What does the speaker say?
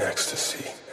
ecstasy.